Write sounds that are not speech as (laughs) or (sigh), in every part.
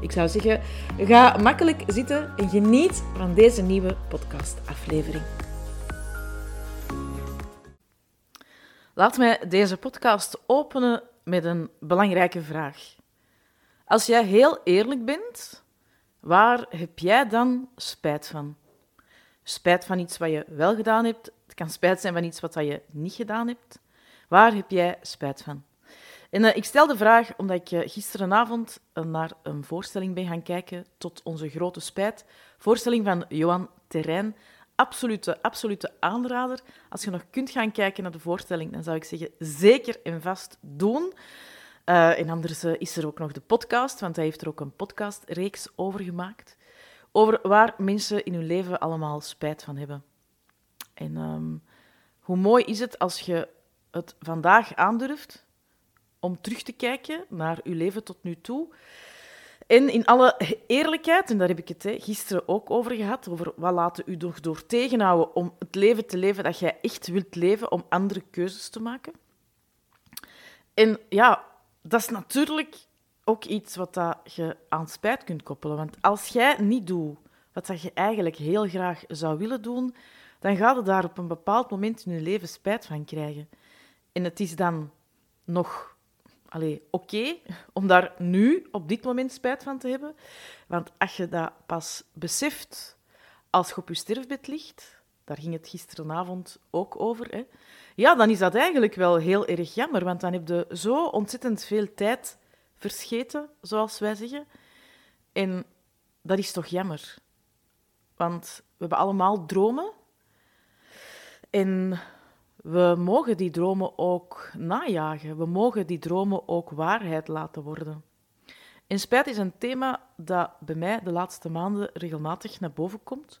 Ik zou zeggen, ga makkelijk zitten en geniet van deze nieuwe podcastaflevering. Laat mij deze podcast openen met een belangrijke vraag. Als jij heel eerlijk bent, waar heb jij dan spijt van? Spijt van iets wat je wel gedaan hebt. Het kan spijt zijn van iets wat je niet gedaan hebt. Waar heb jij spijt van? En uh, ik stel de vraag omdat ik uh, gisterenavond uh, naar een voorstelling ben gaan kijken, tot onze grote spijt. Voorstelling van Johan Terrein. Absolute, absolute aanrader. Als je nog kunt gaan kijken naar de voorstelling, dan zou ik zeggen zeker en vast doen. en anders is er ook nog de podcast, want hij heeft er ook een podcastreeks over gemaakt. Over waar mensen in hun leven allemaal spijt van hebben. En um, hoe mooi is het als je het vandaag aandurft om terug te kijken naar uw leven tot nu toe. En in alle eerlijkheid, en daar heb ik het hè, gisteren ook over gehad, over wat laten u nog door tegenhouden om het leven te leven dat jij echt wilt leven, om andere keuzes te maken. En ja, dat is natuurlijk ook iets wat dat je aan spijt kunt koppelen. Want als jij niet doet wat dat je eigenlijk heel graag zou willen doen, dan gaat je daar op een bepaald moment in je leven spijt van krijgen. En het is dan nog oké om daar nu op dit moment spijt van te hebben. Want als je dat pas beseft als je op je sterfbed ligt, daar ging het gisteravond ook over, hè, ja, dan is dat eigenlijk wel heel erg jammer. Want dan heb je zo ontzettend veel tijd verscheten, zoals wij zeggen. En dat is toch jammer. Want we hebben allemaal dromen. En we mogen die dromen ook najagen. We mogen die dromen ook waarheid laten worden. En spijt is een thema dat bij mij de laatste maanden regelmatig naar boven komt.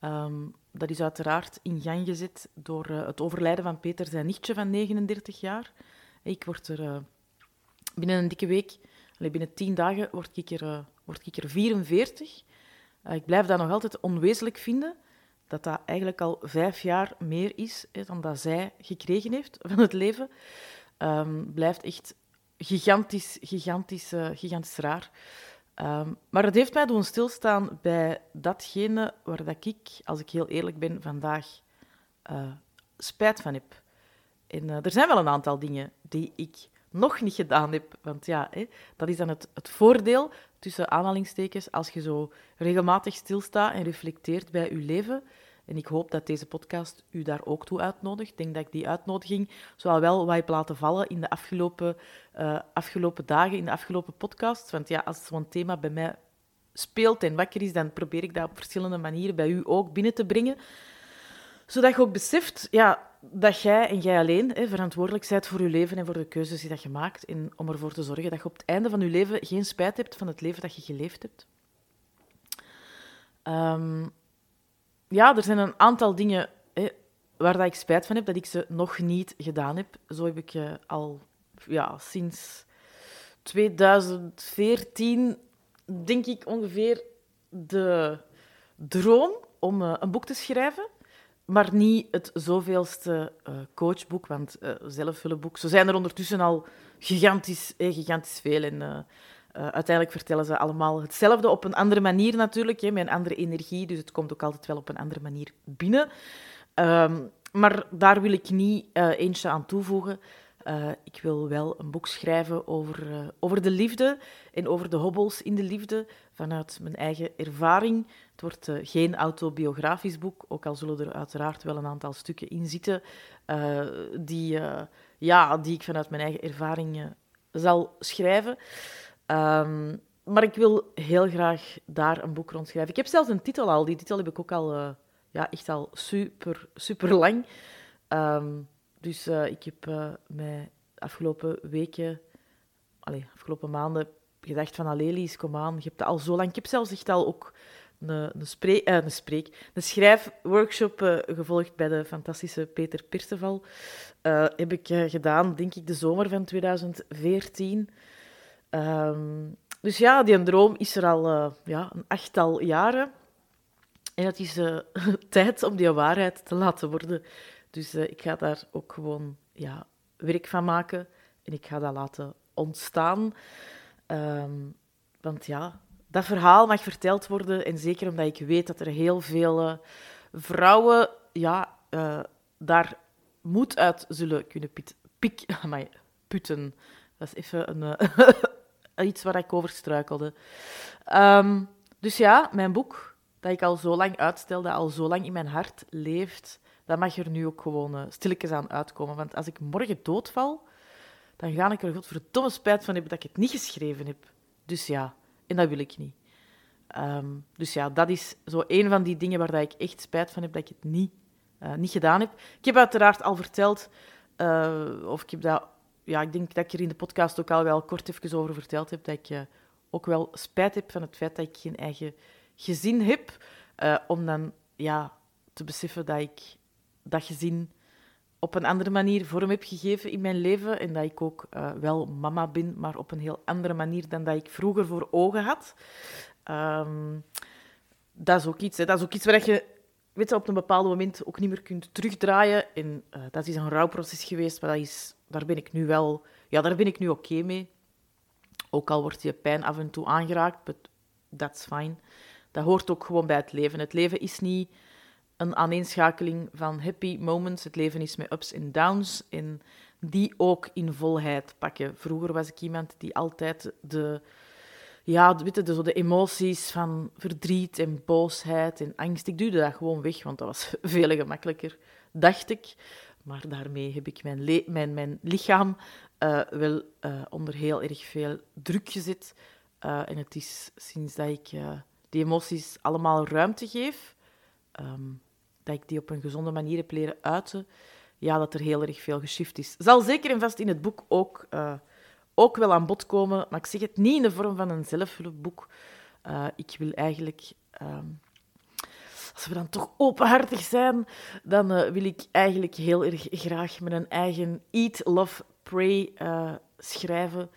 Um, dat is uiteraard in gang gezet door uh, het overlijden van Peter zijn nichtje van 39 jaar. Ik word er uh, binnen een dikke week, allee, binnen 10 dagen, word ik er, uh, word ik er 44. ik blijf dat nog altijd onwezenlijk vinden dat dat eigenlijk al vijf jaar meer is dan dat zij gekregen heeft van het leven, um, blijft echt gigantisch, gigantisch, uh, gigantisch raar. Um, maar het heeft mij doen stilstaan bij datgene waar dat ik, als ik heel eerlijk ben, vandaag uh, spijt van heb. En uh, er zijn wel een aantal dingen die ik nog niet gedaan heb. Want ja, hè, dat is dan het, het voordeel tussen aanhalingstekens als je zo regelmatig stilstaat en reflecteert bij je leven. En ik hoop dat deze podcast u daar ook toe uitnodigt. Ik denk dat ik die uitnodiging zowel wel wat heb laten vallen in de afgelopen, uh, afgelopen dagen, in de afgelopen podcast. Want ja, als zo'n thema bij mij speelt en wakker is, dan probeer ik dat op verschillende manieren bij u ook binnen te brengen. Zodat je ook beseft ja, dat jij en jij alleen hè, verantwoordelijk bent voor je leven en voor de keuzes die dat je maakt. En om ervoor te zorgen dat je op het einde van je leven geen spijt hebt van het leven dat je geleefd hebt. Um, ja, er zijn een aantal dingen hè, waar dat ik spijt van heb dat ik ze nog niet gedaan heb. Zo heb ik uh, al ja, sinds 2014, denk ik ongeveer, de droom om uh, een boek te schrijven. Maar niet het zoveelste uh, coachboek, want uh, zelfhulpboek. Zo zijn er ondertussen al gigantisch, eh, gigantisch veel. En uiteindelijk vertellen ze allemaal hetzelfde op een andere manier natuurlijk, hè, met een andere energie. Dus het komt ook altijd wel op een andere manier binnen. Um, maar daar wil ik niet eentje aan toevoegen. Ik wil wel een boek schrijven over, over de liefde en over de hobbels in de liefde vanuit mijn eigen ervaring. Het wordt uh, geen autobiografisch boek, ook al zullen er uiteraard wel een aantal stukken in zitten die, ja, die ik vanuit mijn eigen ervaring zal schrijven. Um, maar ik wil heel graag daar een boek rond schrijven. Ik heb zelfs een titel al. Die titel heb ik ook al ja, echt al super, super lang. Um, dus ik heb mij afgelopen weken, allez, afgelopen maanden gedacht van Alelies, kom aan, je hebt het al zo lang. Ik heb zelfs echt al ook een, een, spreek, een, spreek, schrijfworkshop uh, gevolgd bij de fantastische Peter Pirteval. Uh, heb ik gedaan, denk ik, de zomer van 2014. Um, dus ja, die droom is er al ja, een achttal jaren. En het is (laughs) tijd om die waarheid te laten worden. Dus ik ga daar ook gewoon ja, werk van maken. En ik ga dat laten ontstaan. Um, want ja, dat verhaal mag verteld worden. En zeker omdat ik weet dat er heel veel uh, vrouwen ja, uh, daar moed uit zullen kunnen pit, pik, (laughs) amai, putten. Dat is even een, uh, (laughs) iets waar ik over struikelde. Um, dus ja, mijn boek, dat ik al zo lang uitstelde, al zo lang in mijn hart leeft, dat mag er nu ook gewoon stilletjes aan uitkomen. Want als ik morgen doodval, dan ga ik er godverdomme spijt van hebben dat ik het niet geschreven heb. Dus ja, en dat wil ik niet. Um, dus ja, dat is zo een van die dingen waar dat ik echt spijt van heb dat ik het niet, uh, niet gedaan heb. Ik heb uiteraard al verteld, uh, of ik heb dat, ja, ik denk dat ik er in de podcast ook al wel kort even over verteld heb, dat ik uh, ook wel spijt heb van het feit dat ik geen eigen gezin heb, om dan ja, te beseffen dat ik dat gezin op een andere manier vorm heb gegeven in mijn leven en dat ik ook uh, wel mama ben, maar op een heel andere manier dan dat ik vroeger voor ogen had. Um, dat is ook iets, dat is ook iets waar je weet je, op een bepaald moment ook niet meer kunt terugdraaien. En uh, dat is een rouwproces geweest, maar dat is, daar ben ik nu wel, ja, daar ben ik nu oké mee. Ook al wordt je pijn af en toe aangeraakt, but that's fine. Dat hoort ook gewoon bij het leven. Het leven is niet een aaneenschakeling van happy moments. Het leven is met ups en downs en die ook in volheid pakken. Vroeger was ik iemand die altijd de, ja, weet je, de, zo de emoties van verdriet en boosheid en angst, ik duwde dat gewoon weg, want dat was (laughs) veel gemakkelijker, dacht ik. Maar daarmee heb ik mijn, mijn, mijn lichaam uh, wel uh, onder heel erg veel druk gezet. Uh, en het is sinds dat ik die emoties allemaal ruimte geef, um, dat ik die op een gezonde manier heb leren uiten, ja, dat er heel erg veel geschift is. Zal zeker en vast in het boek ook, uh, ook wel aan bod komen, maar ik zeg het niet in de vorm van een zelfhulpboek. Uh, ik wil eigenlijk, uh, als we dan toch openhartig zijn, dan uh, wil ik eigenlijk heel erg graag mijn eigen Eat, Love, Pray schrijven.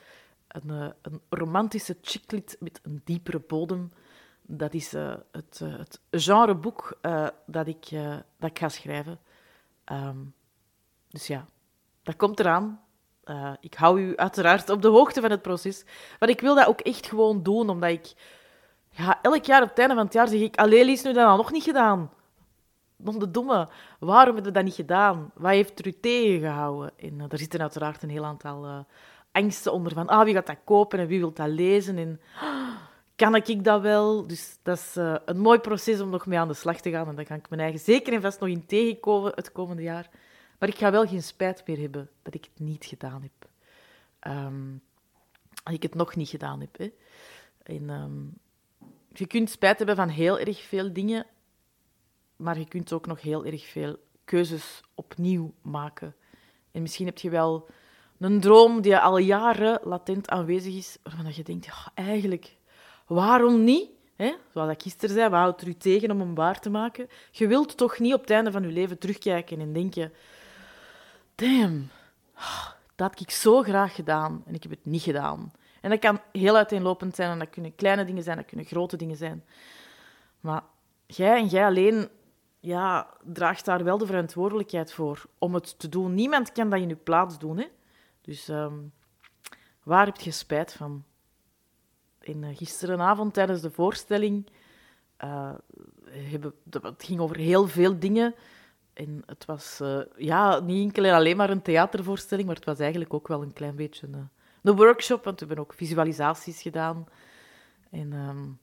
Een, een romantische chicklit met een diepere bodem dat is het, uh, het genreboek uh, dat, ik, dat ik ga schrijven. Um, dus ja, dat komt eraan. ik hou u uiteraard op de hoogte van het proces. Maar ik wil dat ook echt gewoon doen, omdat ik... Ja, elk jaar op het einde van het jaar zeg ik... Allee, is nu dat nog niet gedaan. Nog de domme. Waarom hebben we dat niet gedaan? Wat heeft er u tegengehouden? En er zitten uiteraard een heel aantal angsten onder van... Ah, wie gaat dat kopen en wie wil dat lezen? En kan ik dat wel? Dus dat is uh, een mooi proces om nog mee aan de slag te gaan. En daar kan ik mijn eigen zeker en vast nog in tegenkomen het komende jaar. Maar ik ga wel geen spijt meer hebben dat ik het niet gedaan heb. Um, dat ik het nog niet gedaan heb. Hè. En, um, je kunt spijt hebben van heel erg veel dingen, maar je kunt ook nog heel erg veel keuzes opnieuw maken. En misschien heb je wel een droom die al jaren latent aanwezig is, waarvan je denkt, ja, eigenlijk Waarom niet? Hè? Zoals ik gisteren zei, wat houdt er u tegen om hem waar te maken? Je wilt toch niet op het einde van je leven terugkijken en denken... Damn, dat had ik zo graag gedaan en ik heb het niet gedaan. En dat kan heel uiteenlopend zijn en dat kunnen kleine dingen zijn, dat kunnen grote dingen zijn. Maar jij en jij alleen ja, draagt daar wel de verantwoordelijkheid voor om het te doen. Niemand kan dat in je plaats doen. Hè? Dus um, waar heb je spijt van? In, uh, gisterenavond tijdens de voorstelling. Uh, hebben, het ging over heel veel dingen. En het was uh, ja, niet enkel en alleen maar een theatervoorstelling, maar het was eigenlijk ook wel een klein beetje een, een workshop, want we hebben ook visualisaties gedaan. En um,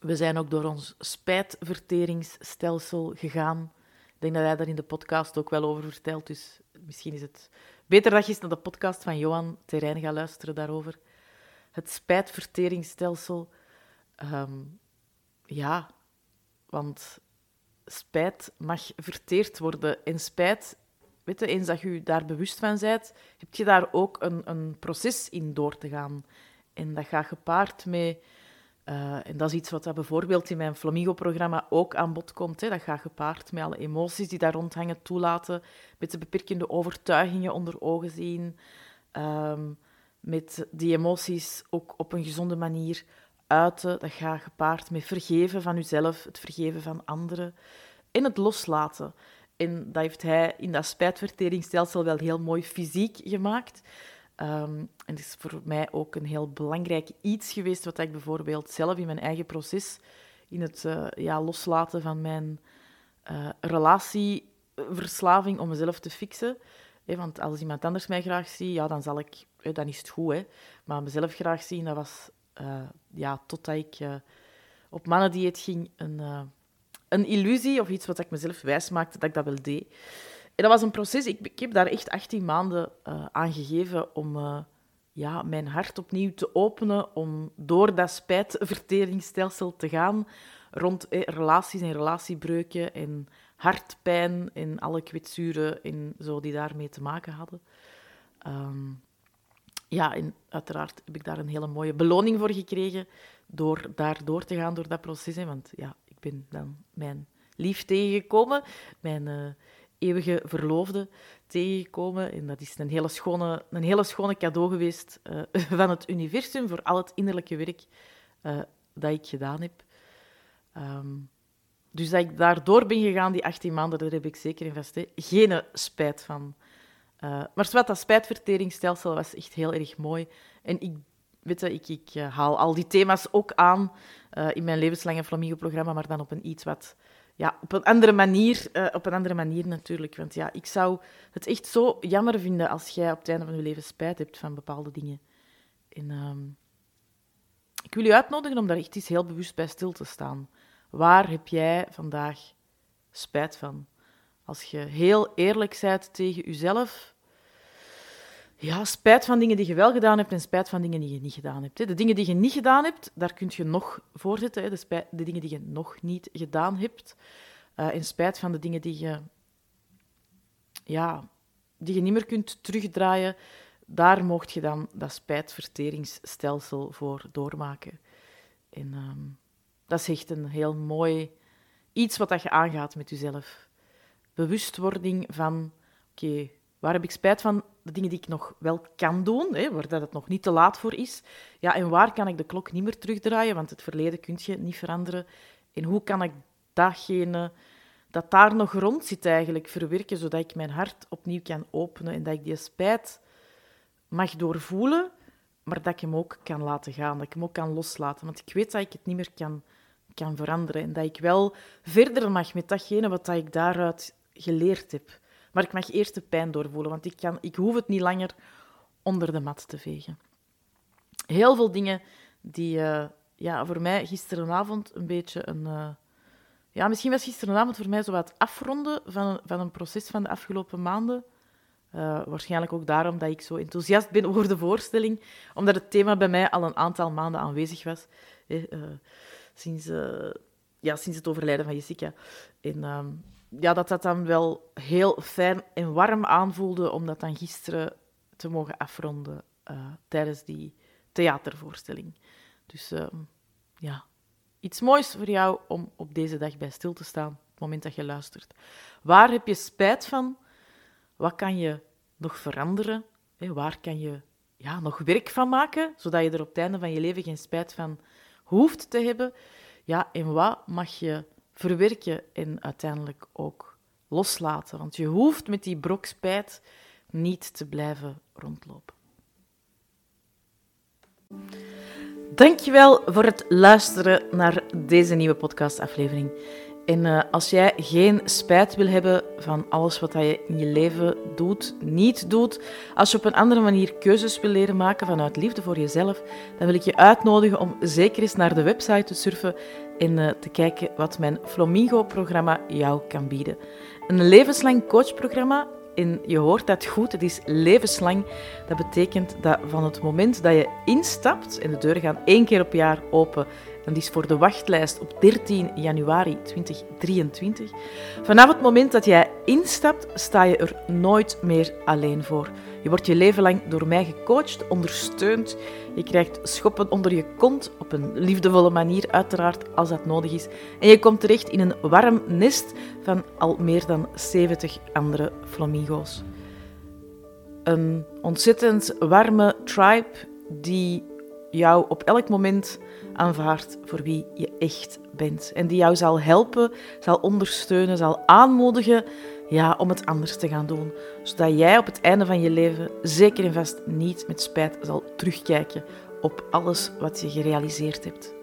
we zijn ook door ons spijtverteringsstelsel gegaan. Ik denk dat hij daar in de podcast ook wel over vertelt, dus misschien is het beter dat je eens naar de podcast van Johan Terrein gaat luisteren daarover het spijtverteringsstelsel. Um, ja, want spijt mag verteerd worden. En spijt, weet je, eens dat je daar bewust van bent, heb je daar ook een, een proces in door te gaan. En dat gaat gepaard met Uh, en dat is iets wat bijvoorbeeld in mijn Flamingo-programma ook aan bod komt. Hè. Dat gaat gepaard met alle emoties die daar rondhangen, toelaten, met de beperkende overtuigingen onder ogen zien, um, met die emoties ook op een gezonde manier uiten. Dat gaat gepaard met vergeven van uzelf, het vergeven van anderen en het loslaten. En dat heeft hij in dat spijtverteringsstelsel wel heel mooi fysiek gemaakt. Um, en het is voor mij ook een heel belangrijk iets geweest, wat ik bijvoorbeeld zelf in mijn eigen proces, in het uh, ja, loslaten van mijn uh, relatieverslaving om mezelf te fixen. Want als iemand anders mij graag ziet, ja, dan, zal ik, dan is het goed. Hè. Maar mezelf graag zien, dat was uh, ja, totdat ik op mannendieet ging, een, een illusie of iets wat ik mezelf wijs maakte dat ik dat wel deed. En dat was een proces. Ik, ik heb daar echt 18 maanden aan gegeven om ja, mijn hart opnieuw te openen, om door dat spijtverteringsstelsel te gaan rond eh, relaties en relatiebreuken en hartpijn en alle kwetsuren en zo die daarmee te maken hadden. Um, ja, en uiteraard heb ik daar een hele mooie beloning voor gekregen door daar door te gaan door dat proces. Hè, want ja, ik ben dan mijn lief tegengekomen, mijn uh, eeuwige verloofde tegengekomen. En dat is een hele schone, een hele schone cadeau geweest uh, (laughs) van het universum voor al het innerlijke werk uh, dat ik gedaan heb. Um, dus dat ik daardoor ben gegaan, die 18 maanden, daar heb ik zeker in vast. Geen spijt van. Uh, maar wat dat spijtverteringsstelsel was echt heel erg mooi. En ik, weet je, ik, ik haal al die thema's ook aan in mijn levenslange Flamingo-programma, maar dan op een iets wat ja, op een andere manier, uh, op een andere manier natuurlijk. Want ja, ik zou het echt zo jammer vinden als jij op het einde van je leven spijt hebt van bepaalde dingen. En, uh, ik wil je uitnodigen om daar echt eens heel bewust bij stil te staan. Waar heb jij vandaag spijt van? Als je heel eerlijk bent tegen jezelf, ja, spijt van dingen die je wel gedaan hebt en spijt van dingen die je niet gedaan hebt. De dingen die je niet gedaan hebt, daar kun je nog voor zitten. De, spijt, de dingen die je nog niet gedaan hebt. Uh, en spijt van de dingen die je, ja, die je niet meer kunt terugdraaien, daar mocht je dan dat spijtverteringsstelsel voor doormaken. En uh, dat is echt een heel mooi iets wat dat je aangaat met jezelf. Bewustwording van, oké, waar heb ik spijt van? De dingen die ik nog wel kan doen, hè, waar dat het nog niet te laat voor is. Ja, en waar kan ik de klok niet meer terugdraaien, want het verleden kun je niet veranderen. En hoe kan ik datgene dat daar nog rond zit eigenlijk verwerken, zodat ik mijn hart opnieuw kan openen en dat ik die spijt mag doorvoelen, maar dat ik hem ook kan laten gaan, dat ik hem ook kan loslaten. Want ik weet dat ik het niet meer kan, kan veranderen en dat ik wel verder mag met datgene wat ik daaruit geleerd heb. Maar ik mag eerst de pijn doorvoelen, want ik, kan, ik hoef het niet langer onder de mat te vegen. Heel veel dingen die uh, ja, voor mij gisterenavond een beetje een... Uh, ja, misschien was gisterenavond voor mij zo wat afronden van, van een proces van de afgelopen maanden. Uh, waarschijnlijk ook daarom dat ik zo enthousiast ben over de voorstelling, omdat het thema bij mij al een aantal maanden aanwezig was. Eh, sinds, ja, sinds het overlijden van Jessica. En ehm, ja, dat dat dan wel heel fijn en warm aanvoelde om dat dan gisteren te mogen afronden uh, tijdens die theatervoorstelling. Dus uh, ja, iets moois voor jou om op deze dag bij stil te staan, op het moment dat je luistert. Waar heb je spijt van? Wat kan je nog veranderen? Waar kan je ja, nog werk van maken, zodat je er op het einde van je leven geen spijt van hoeft te hebben? Ja, en wat mag je verwerken en uiteindelijk ook loslaten. Want je hoeft met die brok spijt niet te blijven rondlopen. Dankjewel voor het luisteren naar deze nieuwe podcastaflevering. En uh, als jij geen spijt wil hebben van alles wat je in je leven doet, niet doet, als je op een andere manier keuzes wil leren maken vanuit liefde voor jezelf, dan wil ik je uitnodigen om zeker eens naar de website te surfen en uh, te kijken wat mijn Flamingo-programma jou kan bieden. Een levenslang coachprogramma en je hoort dat goed, het is levenslang. Dat betekent dat van het moment dat je instapt, en de deuren gaan één keer op jaar open Die is voor de wachtlijst op 13 januari 2023. Vanaf het moment dat jij instapt, sta je er nooit meer alleen voor. Je wordt je leven lang door mij gecoacht, ondersteund. Je krijgt schoppen onder je kont, op een liefdevolle manier uiteraard, als dat nodig is. En je komt terecht in een warm nest van al meer dan 70 andere flamingo's. Een ontzettend warme tribe die jou op elk moment aanvaardt voor wie je echt bent. En die jou zal helpen, zal ondersteunen, zal aanmoedigen ja, om het anders te gaan doen. Zodat jij op het einde van je leven zeker en vast niet met spijt zal terugkijken op alles wat je gerealiseerd hebt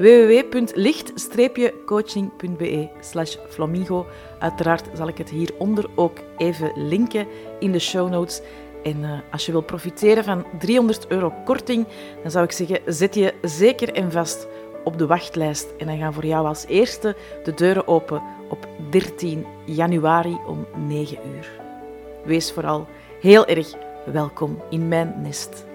www.licht-coaching.be slash flamingo. Uiteraard zal ik het hieronder ook even linken in de show notes. En uh, als je wil profiteren van 300 euro korting, dan zou ik zeggen, zet je zeker en vast op de wachtlijst. En dan gaan voor jou als eerste de deuren open op 13 januari om 9 uur. Wees vooral heel erg welkom in mijn nest.